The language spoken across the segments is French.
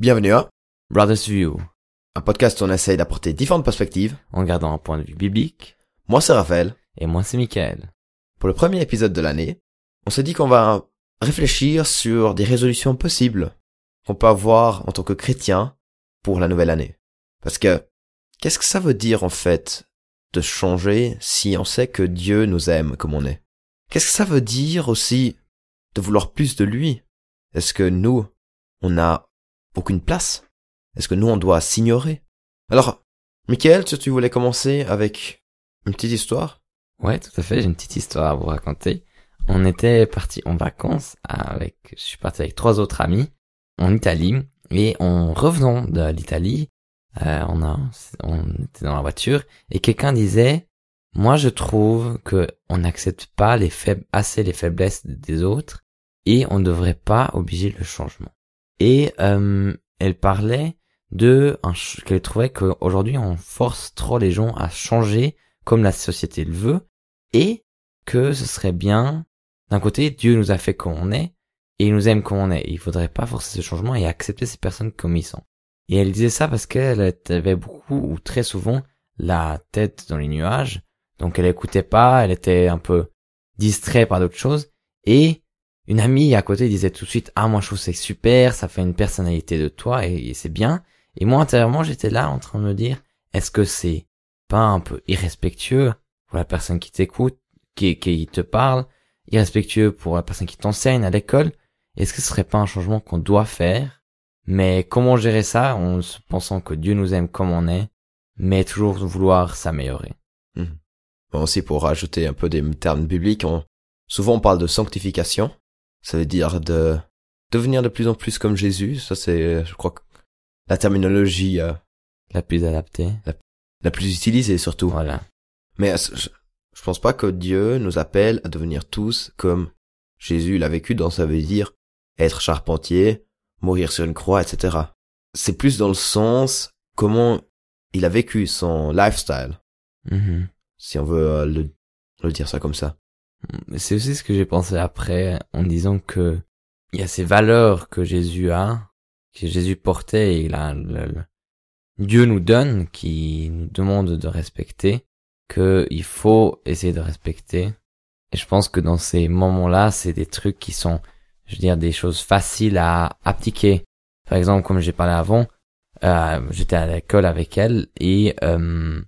Bienvenue à Brothers View, un podcast où on essaye d'apporter différentes perspectives. en gardant un point de vue biblique, Moi c'est Raphaël. et moi c'est Michael. Pour le premier épisode de l'année, on s'est dit qu'on va réfléchir sur des résolutions possibles qu'on peut avoir en tant que chrétien pour la nouvelle année. Parce que, qu'est-ce que ça veut dire en fait de changer si on sait que Dieu nous aime comme on est? Qu'est-ce que ça veut dire aussi de vouloir plus de lui? Est-ce que nous, on n'a aucune place Est-ce que nous, on doit s'ignorer? Alors, Michael, tu voulais commencer avec une petite histoire? Ouais, tout à fait, j'ai une petite histoire à vous raconter. On était parti en vacances avec, je suis parti avec trois autres amis en Italie, et en revenant de l'Italie, euh, on a, on était dans la voiture, et quelqu'un disait, moi je trouve que on n'accepte pas les faibles, assez les faiblesses des autres, et on ne devrait pas obliger le changement. Et euh, elle parlait de qu'elle trouvait qu'aujourd'hui on force trop les gens à changer comme la société le veut, et que ce serait bien, d'un côté, Dieu nous a fait comme on est, et il nous aime comme on est. Il faudrait pas forcer ce changement et accepter ces personnes comme ils sont. Et elle disait ça parce qu'elle avait beaucoup ou très souvent la tête dans les nuages, donc elle écoutait pas, elle était un peu distraite par d'autres choses, et une amie à côté disait tout de suite, ah moi je trouve c'est super, ça fait une personnalité de toi et, c'est bien. Et moi intérieurement j'étais là en train de me dire, est-ce que c'est pas un peu irrespectueux pour la personne qui t'écoute, qui, qui te parle, irrespectueux pour la personne qui t'enseigne à l'école? Est-ce que ce serait pas un changement qu'on doit faire? Mais comment gérer ça en se pensant que Dieu nous aime comme on est, mais toujours vouloir s'améliorer? Bon, aussi pour rajouter un peu des termes bibliques, on, souvent on parle de sanctification. Ça veut dire de devenir de plus en plus comme Jésus. Ça c'est, je crois, la terminologie euh, La plus adaptée. la plus utilisée surtout. Voilà. Mais euh, je, je pense pas que Dieu nous appelle à devenir tous comme Jésus l'a vécu dans ça veut dire être charpentier, mourir sur une croix, etc. C'est plus dans le sens comment il a vécu son lifestyle, Mhm. si on veut euh, le, le dire ça comme ça. C'est aussi ce que j'ai pensé après en disant que il y a ces valeurs que Jésus a, que Jésus portait et là, Dieu nous donne, qui nous demande de respecter, que il faut essayer de respecter. Et je pense que dans ces moments-là, c'est des trucs qui sont, je veux dire, des choses faciles à appliquer. Par exemple, comme j'ai parlé avant, euh, j'étais à l'école avec elle et euh,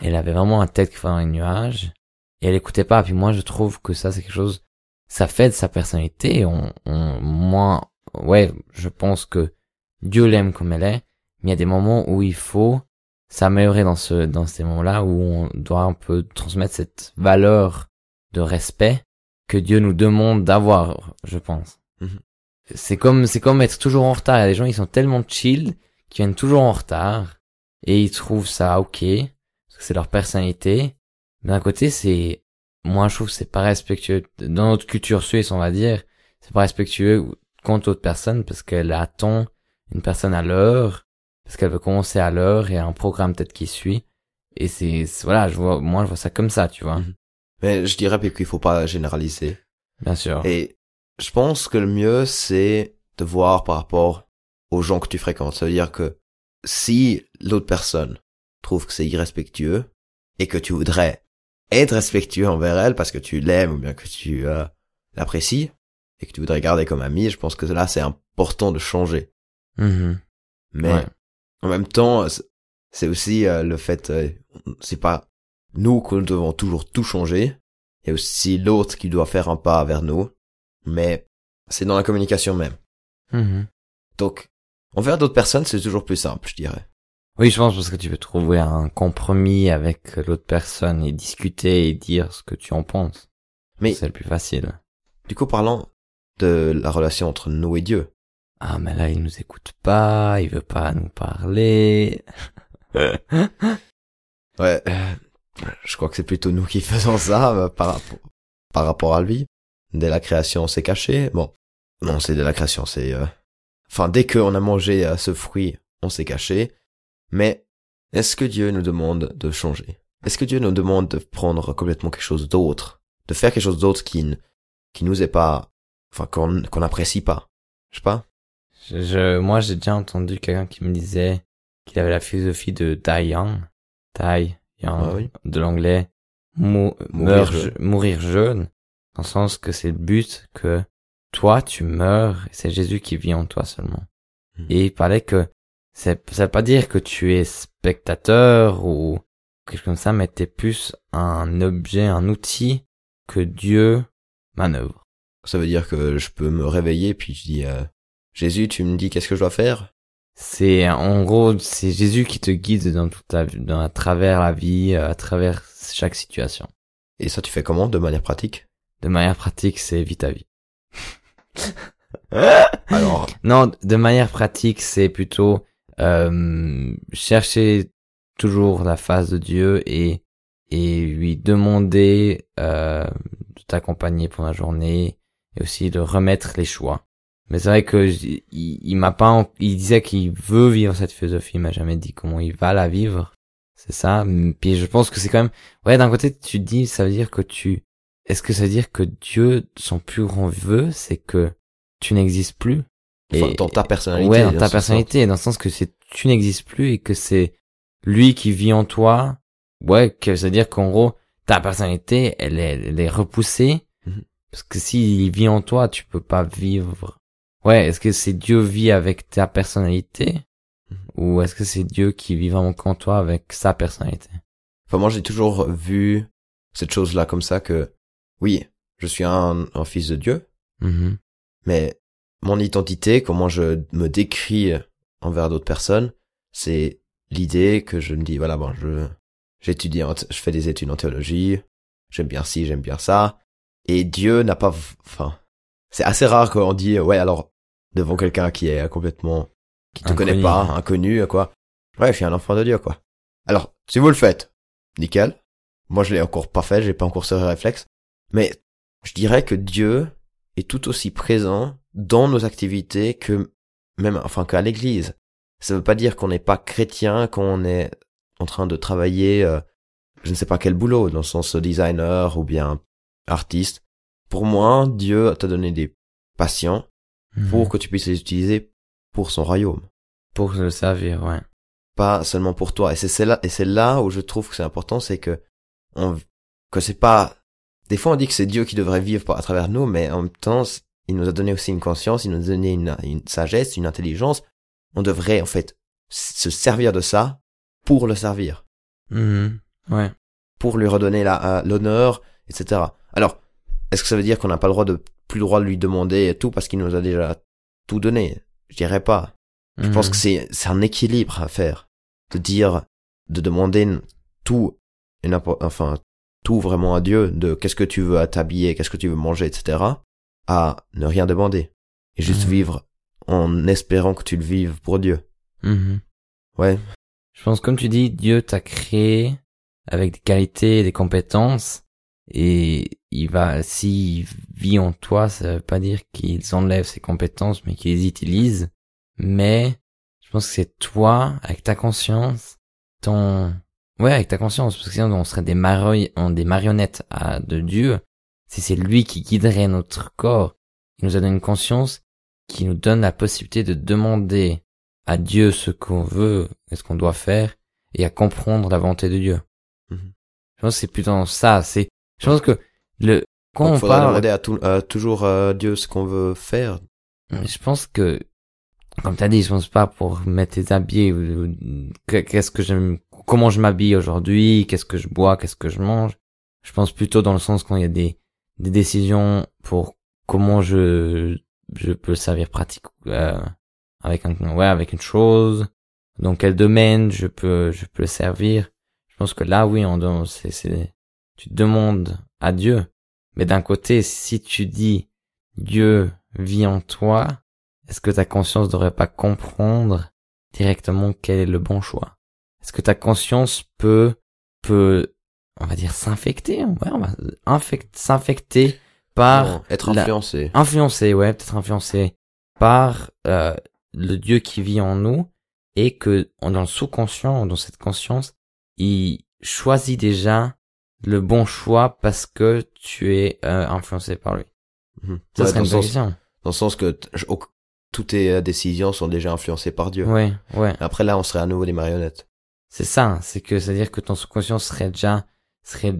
elle avait vraiment un tête qui les nuages et elle écoutait pas. Puis moi, je trouve que ça, c'est quelque chose, ça fait de sa personnalité. On, on, moi, ouais, je pense que Dieu l'aime comme elle est, mais il y a des moments où il faut s'améliorer dans ce, dans ces moments-là où on doit un peu transmettre cette valeur de respect que Dieu nous demande d'avoir, je pense. Mhm. C'est comme, c'est comme être toujours en retard. Il y a des gens, ils sont tellement chill, qui viennent toujours en retard, et ils trouvent ça ok, parce que c'est leur personnalité. Mais d'un côté, c'est, moi, je trouve que c'est pas respectueux. Dans notre culture suisse, on va dire, c'est pas respectueux contre l'autre personne parce qu'elle attend une personne à l'heure, parce qu'elle veut commencer à l'heure et un programme peut-être qui suit. Et c'est, voilà, je vois, moi, je vois ça comme ça, tu vois. Mhm. Mais je dirais qu'il faut pas généraliser. Bien sûr. Et je pense que le mieux, c'est de voir par rapport aux gens que tu fréquentes. Ça veut dire que si l'autre personne trouve que c'est irrespectueux et que tu voudrais être respectueux envers elle parce que tu l'aimes ou bien que tu euh, l'apprécies et que tu voudrais garder comme ami, je pense que là, c'est important de changer. Mhm. Mais Ouais. en même temps, c'est- c'est aussi euh, le fait, euh, c'est pas nous que nous devons toujours tout changer. Il y a aussi l'autre qui doit faire un pas vers nous. Mais c'est dans la communication même. Mhm. Donc, envers d'autres personnes, c'est toujours plus simple, je dirais. Oui, je pense parce que tu peux trouver un compromis avec l'autre personne et discuter et dire ce que tu en penses. Mais- c'est le plus facile. Du coup, parlant de la relation entre nous et Dieu. Ah, mais là, il nous écoute pas, il veut pas nous parler. Ouais, je crois que c'est plutôt nous qui faisons ça euh, par, rapport, par rapport à lui. Dès la création, c'est caché. Bon, non, c'est dès la création, c'est... euh, Enfin, dès qu'on a mangé euh, ce fruit, on s'est caché. Mais est-ce que Dieu nous demande de changer? Est-ce que Dieu nous demande de prendre complètement quelque chose d'autre? De faire quelque chose d'autre qui, qui nous est pas... Enfin, qu'on qu'on n'apprécie pas? Je sais pas. Je, je- moi, j'ai déjà entendu quelqu'un qui me disait qu'il avait la philosophie de die young, die young, Ah oui. de l'anglais, mou- Mourir je- mourir jeune, dans le sens que c'est le but que toi, tu meurs, et c'est Jésus qui vit en toi seulement. Mhm. Et il parlait que ça veut pas dire que tu es spectateur ou quelque chose comme ça, mais t'es plus un objet, un outil que Dieu manœuvre. Ça veut dire que je peux me réveiller puis je dis euh, Jésus, tu me dis qu'est-ce que je dois faire? C'est en gros, c'est Jésus qui te guide dans toute ta vie, dans, à travers la vie, à travers chaque situation. Et ça, tu fais comment? De manière pratique? De manière pratique, c'est vite ta vie. Alors, Non, de manière pratique, c'est plutôt euh, chercher toujours la face de Dieu et et lui demander euh, de t'accompagner pour la journée et aussi de remettre les choix. Mais c'est vrai que il, il m'a pas, il disait qu'il veut vivre cette philosophie, il m'a jamais dit comment il va la vivre. C'est ça. Puis je pense que c'est quand même, ouais, d'un côté tu dis, ça veut dire que tu, est-ce que ça veut dire que Dieu, son plus grand vœu, c'est que tu n'existes plus? Enfin, dans ta personnalité. Ouais, dans ta personnalité, dans le sens que c'est tu n'existes plus et que c'est lui qui vit en toi. Ouais, que ça veut dire qu'en gros, ta personnalité, elle est, elle est repoussée. Mhm. Parce que s'il vit en toi, tu peux pas vivre. Ouais, est-ce que c'est Dieu vit avec ta personnalité? Mhm. Ou est-ce que c'est Dieu qui vit vraiment qu'en toi avec sa personnalité? Enfin, moi, j'ai toujours vu cette chose-là comme ça que, oui, je suis un, un fils de Dieu, Mhm. mais mon identité, comment je me décris envers d'autres personnes, c'est l'idée que je me dis, voilà, bon, je, j'étudie, je fais des études en théologie, j'aime bien ci, j'aime bien ça, et Dieu n'a pas, enfin, c'est assez rare qu'on dit, ouais, alors, devant quelqu'un qui est complètement, qui te Inconnu. connaît pas, inconnu, quoi. Ouais, je suis un enfant de Dieu, quoi. Alors, si vous le faites, nickel. Moi, je l'ai encore pas fait, j'ai pas encore ce réflexe. Mais, je dirais que Dieu est tout aussi présent dans nos activités que même, enfin, qu'à l'église. Ça veut pas dire qu'on n'est pas chrétien, qu'on est en train de travailler, euh, je ne sais pas quel boulot, dans le sens designer ou bien artiste. Pour moi, Dieu t'a donné des patients pour Mhm. que tu puisses les utiliser pour son royaume Pour le servir, ouais. pas seulement pour toi. Et c'est là, et c'est là où je trouve que c'est important, c'est que on, que c'est pas, des fois on dit que c'est Dieu qui devrait vivre à travers nous, mais en même temps, il nous a donné aussi une conscience, il nous a donné une, une sagesse, une intelligence. On devrait, en fait, se servir de ça pour le servir, Mhm. Ouais. pour lui redonner euh, l'honneur, etc. Alors, est-ce que ça veut dire qu'on n'a pas le droit de, plus le droit de lui demander tout parce qu'il nous a déjà tout donné? Je dirais pas. Je pense Mhm. que c'est c'est un équilibre à faire de dire de demander tout et enfin tout vraiment à Dieu de qu'est-ce que tu veux à t'habiller qu'est-ce que tu veux manger etc à ne rien demander et juste Mhm. vivre en espérant que tu le vives pour Dieu Mhm. ouais Je pense, comme tu dis, Dieu t'a créé avec des qualités, des compétences, et il va, s'il vit en toi, ça veut pas dire qu'il enlève ses compétences, mais qu'il les utilise. Mais, je pense que c'est toi, avec ta conscience, ton, ouais, avec ta conscience, parce que sinon on serait des, mari- des marionnettes à, de Dieu. Si c'est lui qui guiderait notre corps, il nous a donné une conscience qui nous donne la possibilité de demander à Dieu ce qu'on veut et ce qu'on doit faire et à comprendre la volonté de Dieu. Mhm. Je pense que c'est plutôt ça. C'est, je pense que le quand Donc, on parle, demander à, tout, à toujours à Dieu ce qu'on veut faire je pense que comme t'as dit, je pense pas pour mettre tes habits qu'est-ce que j'aime, comment je m'habille aujourd'hui, qu'est-ce que je bois, qu'est-ce que je mange. Je pense plutôt dans le sens quand il y a des des décisions pour comment je je peux servir pratique euh, avec un ouais avec une chose dans quel domaine je peux je peux le servir. Je pense que là oui on c'est c'est tu demandes à Dieu. Mais d'un côté si tu dis Dieu vit en toi est-ce que ta conscience devrait pas comprendre directement quel est le bon choix? Est-ce que ta conscience peut peut on va dire s'infecter ouais on va infect- s'infecter par Non, être la- influencé influencé, ouais, peut-être influencé par euh, le Dieu qui vit en nous et que dans le sous-conscient, dans cette conscience, il choisit déjà le bon choix parce que tu es euh, influencé par lui. Mhm. Ça Ouais, serait dans, une sens, dans le sens que toutes tes euh, décisions sont déjà influencées par Dieu. Ouais, ouais. Après là, on serait à nouveau des marionnettes. C'est ça, c'est que c'est-à-dire que ton subconscient serait déjà serait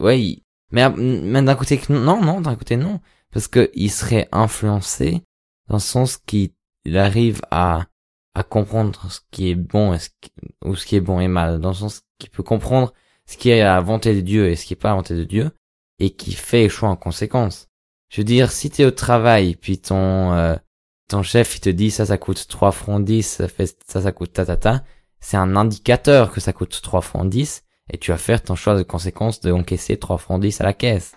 ouais, mais mais d'un côté non non, d'un côté non parce que il serait influencé dans le sens qu'il il arrive à à comprendre ce qui est bon et ce qui- ou ce qui est bon et mal dans le sens qu'il peut comprendre ce qui est à la volonté de Dieu et ce qui est pas à la volonté de Dieu et qui fait choix en conséquence. Je veux dire si tu es au travail puis ton euh, ton chef il te dit ça ça coûte 3 francs 10 ça fait ça ça coûte ta ta ta c'est un indicateur que ça coûte 3 francs 10 et tu vas faire ton choix de conséquence de encaisser 3 francs 10 à la caisse.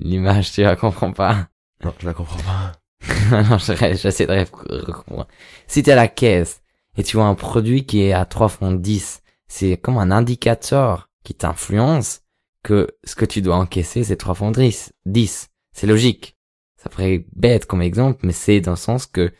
L'image, tu la comprends pas. Non, je la comprends pas. non, je- j'essaie de comprendre. Si t'es à la caisse et tu vois un produit qui est à 3 francs 10, c'est comme un indicateur qui t'influence que ce que tu dois encaisser, c'est 3 francs 10. 10. C'est logique. Ça paraît bête comme exemple, mais c'est dans le sens que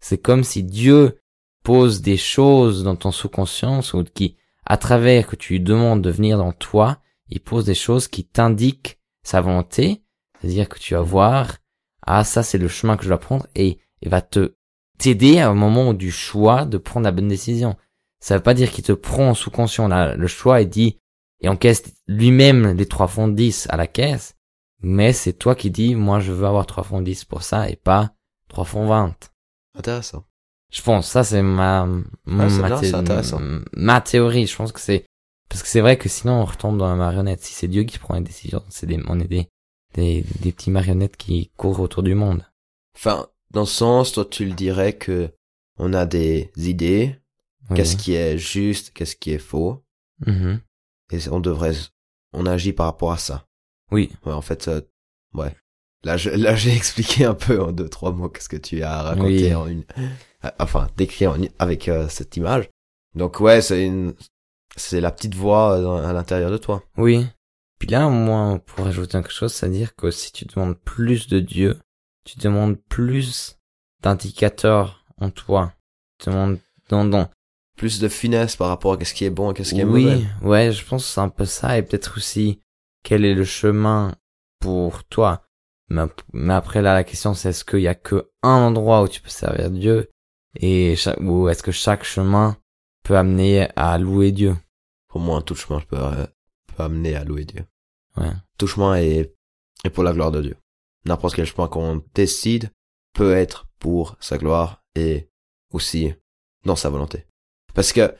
c'est comme si Dieu pose des choses dans ton sous-conscience ou qui, à travers que tu lui demandes de venir dans toi, il pose des choses qui t'indiquent sa volonté, c'est-à-dire que tu vas voir, ah ça c'est le chemin que je dois prendre et il va te t'aider à un moment du choix de prendre la bonne décision. Ça veut pas dire qu'il te prend en sous-conscient le choix et dit et encaisse lui-même les 3 fonds 10 à la caisse, mais c'est toi qui dis moi je veux avoir 3 fonds 10 pour ça et pas 3 fonds 20. Intéressant. Je pense, ça c'est ma, ma, Ah, ma thé- ma théorie. Je pense que c'est, parce que c'est vrai que sinon on retombe dans la marionnette. Si c'est Dieu qui prend les décisions, c'est des, on est des, des, des petits marionnettes qui courent autour du monde. Enfin, dans ce sens, toi, tu le dirais que on a des idées, Oui. qu'est-ce qui est juste, qu'est-ce qui est faux, Mhm. et on devrait, on agit par rapport à ça. Oui. Ouais, en fait, euh, ouais. Là, je, là, j'ai expliqué un peu en deux, trois mots qu'est-ce que tu as raconté Oui. en une, euh, enfin, décrit en une- avec euh, cette image. Donc ouais, c'est une, c'est la petite voix euh, à l'intérieur de toi. Oui. Puis là, moi, pour ajouter quelque chose, c'est-à-dire que si tu demandes plus de Dieu, tu demandes plus d'indicateurs en toi. Tu demandes, non, non. Plus de finesse par rapport à qu'est-ce qui est bon et qu'est-ce qui est oui, mauvais. ouais, je pense que c'est un peu ça, et peut-être aussi quel est le chemin pour toi? Mais, après là, la question c'est est-ce qu'il y a que un endroit où tu peux servir Dieu, et cha- ou est-ce que chaque chemin peut amener à louer Dieu? Pour moi, tout chemin peut, euh, peut amener à louer Dieu. Ouais. Tout chemin est, est pour la gloire de Dieu. N'importe quel chemin qu'on décide peut être pour sa gloire et aussi dans sa volonté. Parce que,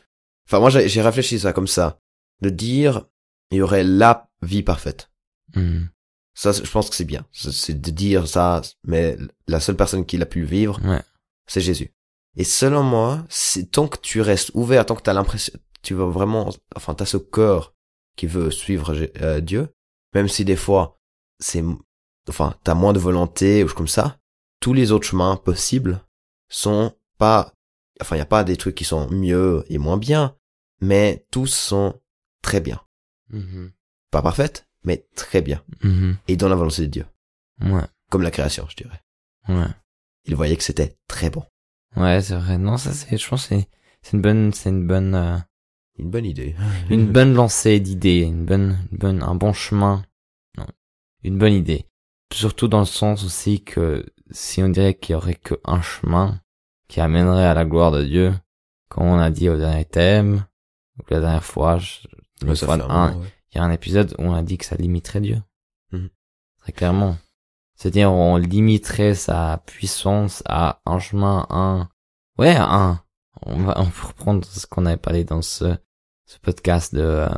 enfin, moi, j'ai réfléchi ça comme ça. De dire, il y aurait la vie parfaite. Mhm. Ça, je pense que c'est bien. C'est de dire ça, mais la seule personne qui l'a pu vivre, Ouais. c'est Jésus. Et selon moi, tant que tu restes ouvert, tant que t'as l'impression, tu veux vraiment, enfin, t'as ce cœur qui veut suivre euh, Dieu, même si des fois, c'est, enfin, t'as moins de volonté ou comme ça, tous les autres chemins possibles sont pas, enfin, il y a pas des trucs qui sont mieux et moins bien, mais tous sont très bien. Mhm. Pas parfaites, mais très bien. Mhm. Et dans la volonté de Dieu. Ouais. Comme la création, je dirais. Ouais. Il voyait que c'était très bon. Ouais, c'est vrai. Non, ça c'est, je pense que c'est, c'est une bonne, c'est une bonne, euh, Une bonne idée. une bonne lancée d'idées, une bonne, une bonne, un bon chemin. Non, une bonne idée. Surtout dans le sens aussi que si on dirait qu'il y aurait que un chemin qui amènerait à la gloire de Dieu, comme on a dit au dernier thème, ou la dernière fois, je, le un, moment, ouais. Il y a un épisode où on a dit que ça limiterait Dieu. Mhm. Très clairement. C'est-à-dire, on limiterait sa puissance à un chemin, un, ouais, un. On va, on peut reprendre ce qu'on avait parlé dans ce, ce podcast de, euh,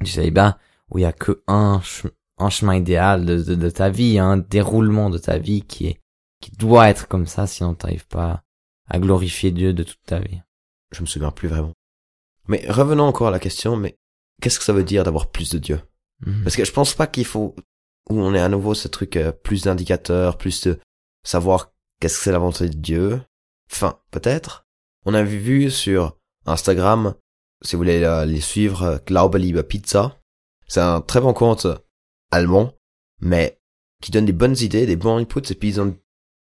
du célibat, où il y a que un, che- un chemin idéal de, de, de ta vie, un déroulement de ta vie qui est, qui doit être comme ça, sinon t'arrives pas à glorifier Dieu de toute ta vie. Je me souviens plus vraiment. Mais revenons encore à la question, mais qu'est-ce que ça veut dire d'avoir plus de Dieu Mhm. Parce que je pense pas qu'il faut, où on est à nouveau ce truc, euh, plus d'indicateurs, plus de savoir qu'est-ce que c'est la volonté de Dieu. Enfin, peut-être. On a vu sur Instagram, si vous voulez euh, les suivre, euh, Glaube Liebe Pizza. C'est un très bon compte allemand, mais qui donne des bonnes idées, des bons inputs, et puis ils ont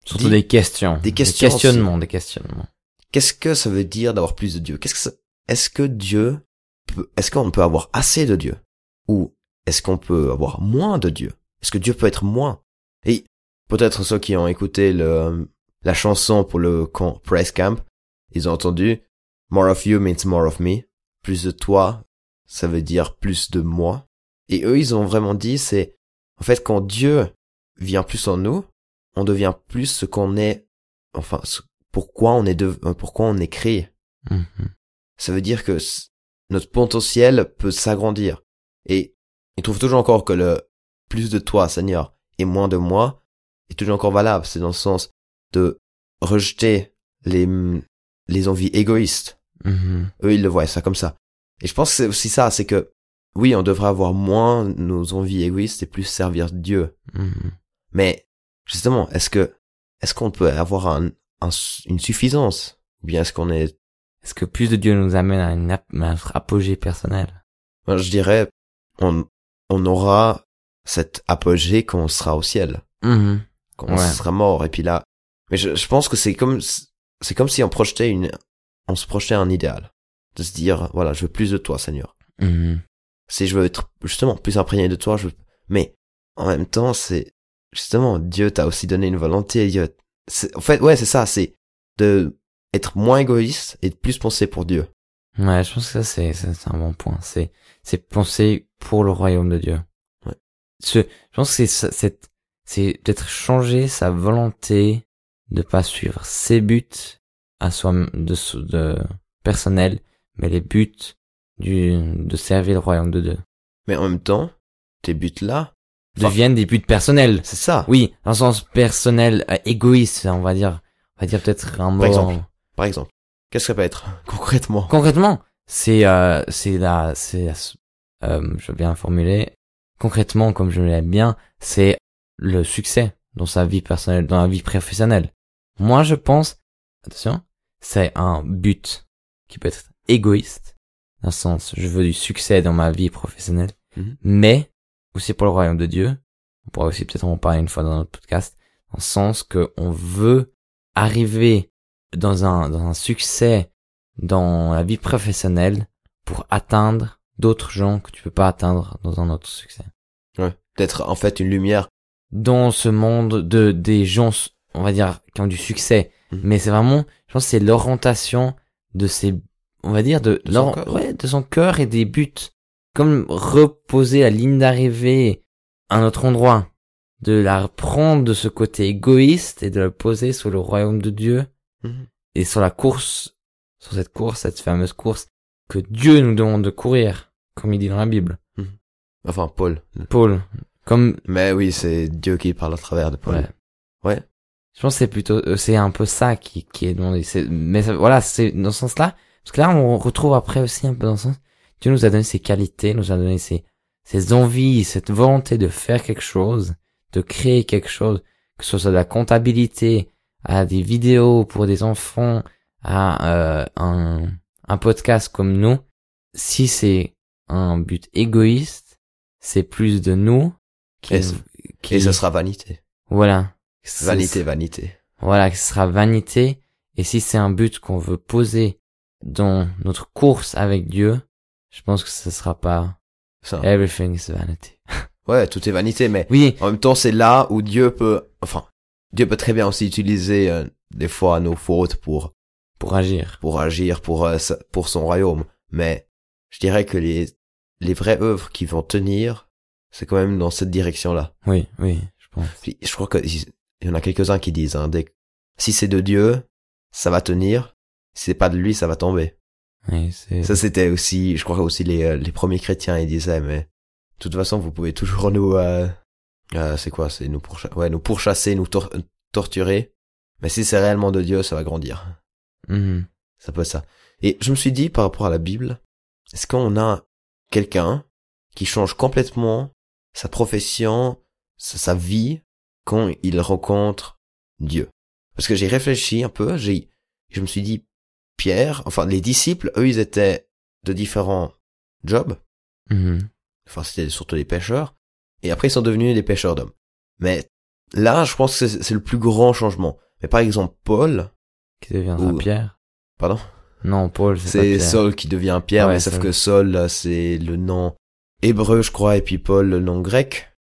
Surtout des questions. des questions questionnements, des questionnements. qu'est-ce que ça veut dire d'avoir plus de Dieu Qu'est-ce que ça... est-ce que Dieu. Est-ce qu'on peut avoir assez de Dieu? Ou est-ce qu'on peut avoir moins de Dieu? Est-ce que Dieu peut être moins? Et peut-être ceux qui ont écouté le la chanson pour le camp, press camp, ils ont entendu More of you means more of me. Plus de toi, ça veut dire plus de moi. Et eux, ils ont vraiment dit, c'est, en fait, quand Dieu vient plus en nous, on devient plus ce qu'on est, enfin, ce- pourquoi on est de, pourquoi on est créé. Mhm. Ça veut dire que notre potentiel peut s'agrandir. Et il trouve toujours encore que le plus de toi, Seigneur, et moins de moi est toujours encore valable. C'est dans le sens de rejeter les, les envies égoïstes. Mhm. Eux, ils le voient ça comme ça. Et je pense que c'est aussi ça, c'est que, oui, on devrait avoir moins nos envies égoïstes et plus servir Dieu. Mhm. Mais, justement, est-ce que, est-ce qu'on peut avoir un, un- une suffisance? Ou bien est-ce qu'on est, Est-ce que plus de Dieu nous amène à, une ap- à notre apogée personnelle? Moi, je dirais, on, on aura cet apogée quand on sera au ciel. Mhm. Quand on Ouais. sera mort. Et puis là, mais je, je pense que c'est comme, c'est comme si on projetait une, on se projetait un idéal. De se dire, voilà, je veux plus de toi, Seigneur. Mhm. si je veux être justement plus imprégné de toi, je mais en même temps, c'est justement Dieu t'a aussi donné une volonté. Dieu, en fait, ouais, c'est ça, c'est de être moins égoïste et de plus penser pour Dieu. Ouais, je pense que ça c'est un bon point. C'est c'est penser pour le royaume de Dieu. Ouais. Ce, je pense que c'est c'est c'est peut-être changer sa volonté de pas suivre ses buts à soi de de personnel, mais les buts du de servir le royaume de Dieu Mais en même temps, tes buts là, deviennent des buts personnels. c'est ça. Oui, dans le sens personnel, euh, égoïste, on va dire, on va dire peut-être un mot. exemple. Par exemple, qu'est-ce que ça peut être concrètement? Concrètement, c'est euh, c'est la c'est euh, je vais bien formuler. Concrètement, comme je l'aime bien, c'est le succès dans sa vie personnelle, dans la vie professionnelle. Moi, je pense, attention, c'est un but qui peut être égoïste, dans le sens, je veux du succès dans ma vie professionnelle, Mhm. mais aussi pour le royaume de Dieu. On pourra aussi peut-être en parler une fois dans notre podcast, dans le sens que on veut arriver dans un, dans un succès dans la vie professionnelle pour atteindre d'autres gens que tu peux pas atteindre dans un autre succès. Ouais, d'être en fait une lumière. Dans ce monde de des gens, on va dire, qui ont du succès, Mhm. mais c'est vraiment, je pense, c'est l'orientation de ces, on va dire, de, De son cœur. ouais, de son cœur et des buts, comme reposer la ligne d'arrivée à un autre endroit, de la prendre de ce côté égoïste et de la poser sur le royaume de Dieu Mhm. et sur la course, sur cette course, cette fameuse course que Dieu nous demande de courir, comme il dit dans la Bible. Enfin, Paul. Paul, comme Mais oui, c'est Dieu qui parle à travers de Paul. ouais. Ouais. Je pense que c'est plutôt, euh, c'est un peu ça qui, qui est demandé. Mais ça- voilà, c'est dans ce sens-là. Parce que là, on retrouve après aussi un peu dans ce sens. Dieu nous a donné ses qualités, nous a donné ses, ses envies, cette volonté de faire quelque chose, de créer quelque chose, que ce soit de la comptabilité, à des vidéos pour des enfants, à euh, un, un podcast comme nous. Si c'est un but égoïste, c'est plus de nous qui, Et, ce- qui- et ce sera vanité. voilà. Vanité, vanité. voilà, ce sera vanité. Et si c'est un but qu'on veut poser dans notre course avec Dieu, je pense que ce sera pas Ça. everything is vanity. Ouais, tout est vanité, mais Oui, En même temps, c'est là où Dieu peut, enfin, Dieu peut très bien aussi utiliser euh, des fois nos fautes pour pour agir. pour agir pour euh, pour son royaume. Mais je dirais que les les vraies œuvres qui vont tenir, c'est quand même dans cette direction-là. Oui, oui, je pense. Puis, Je crois que il y en a quelques-uns qui disent, hein, dès- si c'est de Dieu, ça va tenir. Si c'est pas de lui, ça va tomber. Oui, Ça, c'était aussi, je crois que aussi les euh, les premiers chrétiens, ils disaient, mais de toute façon, vous pouvez toujours nous, euh, euh, c'est quoi, c'est nous pourchasser, ouais, nous pourchasser, nous tor- torturer. Mais si c'est réellement de Dieu, ça va grandir. Mhm. Ça peut être ça. Et je me suis dit par rapport à la Bible, est-ce qu'on a quelqu'un qui change complètement sa profession, sa, sa vie quand il rencontre Dieu? Parce que j'ai réfléchi un peu, j'ai, je me suis dit, Pierre, enfin les disciples, eux, ils étaient de différents jobs. Mhm. Enfin, c'était surtout des pêcheurs. Et après, ils sont devenus des pêcheurs d'hommes. Mais là, je pense que c'est le plus grand changement. Mais par exemple, Paul, Qui deviendra Ou- Pierre. pardon? Non, Paul, c'est. Saul qui devient Pierre, Ouais, mais sauf Saul. que Saul, c'est le nom hébreu, je crois, et puis Paul, le nom grec.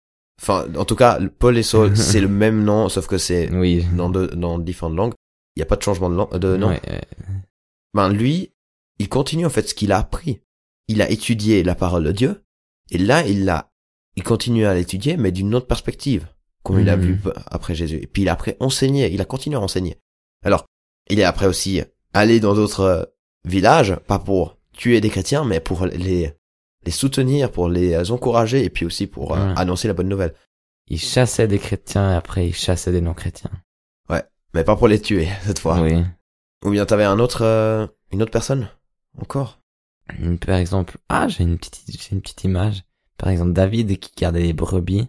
Enfin, en tout cas, Paul et Saul, c'est le même nom, sauf que c'est Oui. dans, différentes langues. Il n'y a pas de changement de, de nom. Ouais, euh, Ben, lui, il continue en fait ce qu'il a appris. Il a étudié la parole de Dieu, et là, il l'a, il continue à l'étudier, mais d'une autre perspective, comme il a Mhm. vu après Jésus. Et puis il a après enseigné, il a continué à enseigner. Alors, il est après aussi allé dans d'autres euh, villages, pas pour tuer des chrétiens, mais pour les, les soutenir, pour les encourager, et puis aussi pour euh, Ouais. annoncer la bonne nouvelle. il chassait des chrétiens et après il chassait des non-chrétiens. Mais pas pour les tuer, cette fois. Oui. Ou bien t'avais un autre, euh, une autre personne? Encore? Par exemple, ah, j'ai une petite, j'ai une petite image. Par exemple, David qui gardait les brebis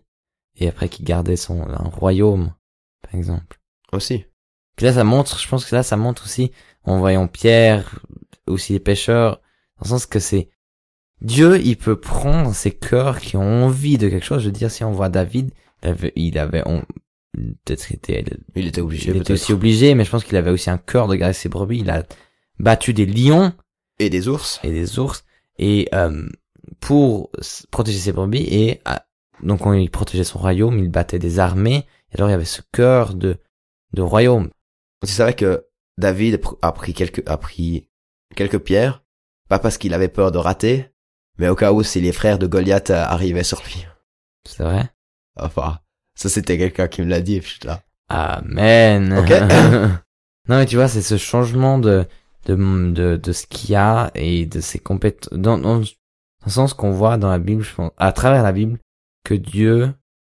et après qui gardait son un royaume, par exemple. Aussi. Puis là, ça montre, je pense que là, ça montre aussi, en voyant Pierre, aussi les pêcheurs, dans le sens que c'est Dieu, il peut prendre ces cœurs qui ont envie de quelque chose. Je veux dire, si on voit David, il avait, il avait on- peut-être été, Il était obligé, il était aussi obligé, mais je pense qu'il avait aussi un cœur de garder ses brebis. Il a battu des lions Et des ours. et des ours et euh, pour protéger ses brebis et euh, donc on, il protégeait son royaume, il battait des armées. Et alors il y avait ce cœur de de royaume. Tu savais que David a pris quelques, a pris quelques pierres, pas parce qu'il avait peur de rater, mais au cas où si les frères de Goliath euh, arrivaient sur lui. C'est vrai? Enfin, ça c'était quelqu'un qui me l'a dit, puis j'étais là. Amen. Ok. non mais tu vois, c'est ce changement de de de, de ce qu'il y a et de ses compétences dans, dans dans le sens qu'on voit dans la Bible, je pense, à travers la Bible, que Dieu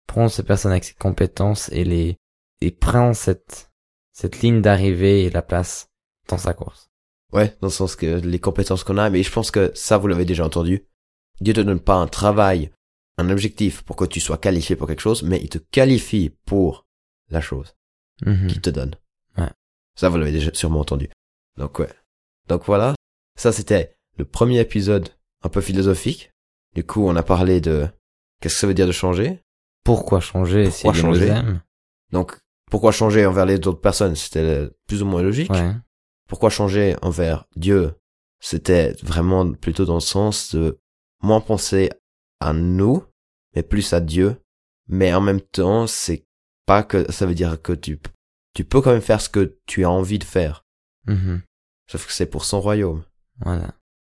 prend ces personnes avec ses compétences et les et prend cette cette ligne d'arrivée et la place dans sa course. Ouais, dans le sens que les compétences qu'on a, mais je pense que ça vous l'avez déjà entendu. Dieu te donne pas un travail, un objectif pour que tu sois qualifié pour quelque chose, mais il te qualifie pour la chose Mhm. qu'il te donne. Ouais. Ça vous l'avez déjà sûrement entendu. Donc ouais. Donc voilà. Ça c'était le premier épisode un peu philosophique. Du coup, on a parlé de qu'est-ce que ça veut dire de changer. Pourquoi changer Pourquoi si Dieu nous changer aime Donc pourquoi changer envers les autres personnes, c'était plus ou moins logique. Ouais. pourquoi changer envers Dieu? C'était vraiment plutôt dans le sens de moins penser à nous, mais plus à Dieu. Mais en même temps, c'est pas que ça veut dire que tu tu peux quand même faire ce que tu as envie de faire, Mhm. sauf que c'est pour son royaume. Voilà.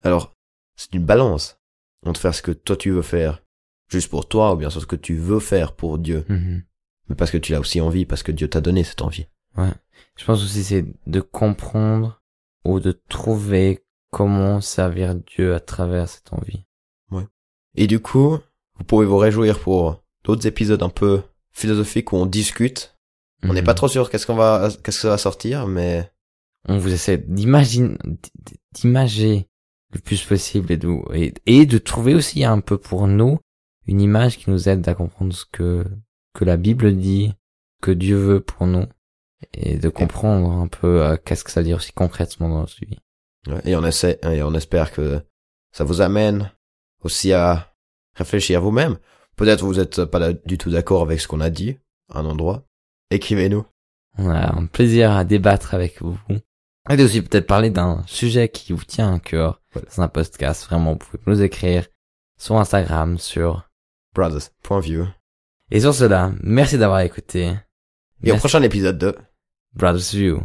Alors, c'est une balance entre faire ce que toi tu veux faire juste pour toi ou bien sûr ce que tu veux faire pour Dieu, Mhm. mais parce que tu l'as aussi envie, parce que Dieu t'a donné cette envie. Je pense aussi c'est de comprendre ou de trouver comment servir Dieu à travers cette envie. Et du coup, vous pouvez vous réjouir pour d'autres épisodes un peu philosophiques où on discute. On n'est Mhm. pas trop sûr qu'est-ce qu'on va, qu'est-ce que ça va sortir, mais On vous essaie d'imaginer, d'imager le plus possible et de, et, et de trouver aussi un peu pour nous une image qui nous aide à comprendre ce que, que la Bible dit, que Dieu veut pour nous et de comprendre un peu euh, qu'est-ce que ça veut dire aussi concrètement dans notre vie. et on essaie, et on espère que ça vous amène aussi à réfléchir vous-même. Peut-être vous êtes pas du tout d'accord avec ce qu'on a dit à un endroit. Écrivez-nous. On a un plaisir à débattre avec vous. Et aussi peut-être parler d'un sujet qui vous tient à cœur Voilà. dans un podcast. Vraiment, vous pouvez nous écrire sur Instagram, sur... Brothers.view. Et sur cela, merci d'avoir écouté. Et au prochain épisode de Brothers View.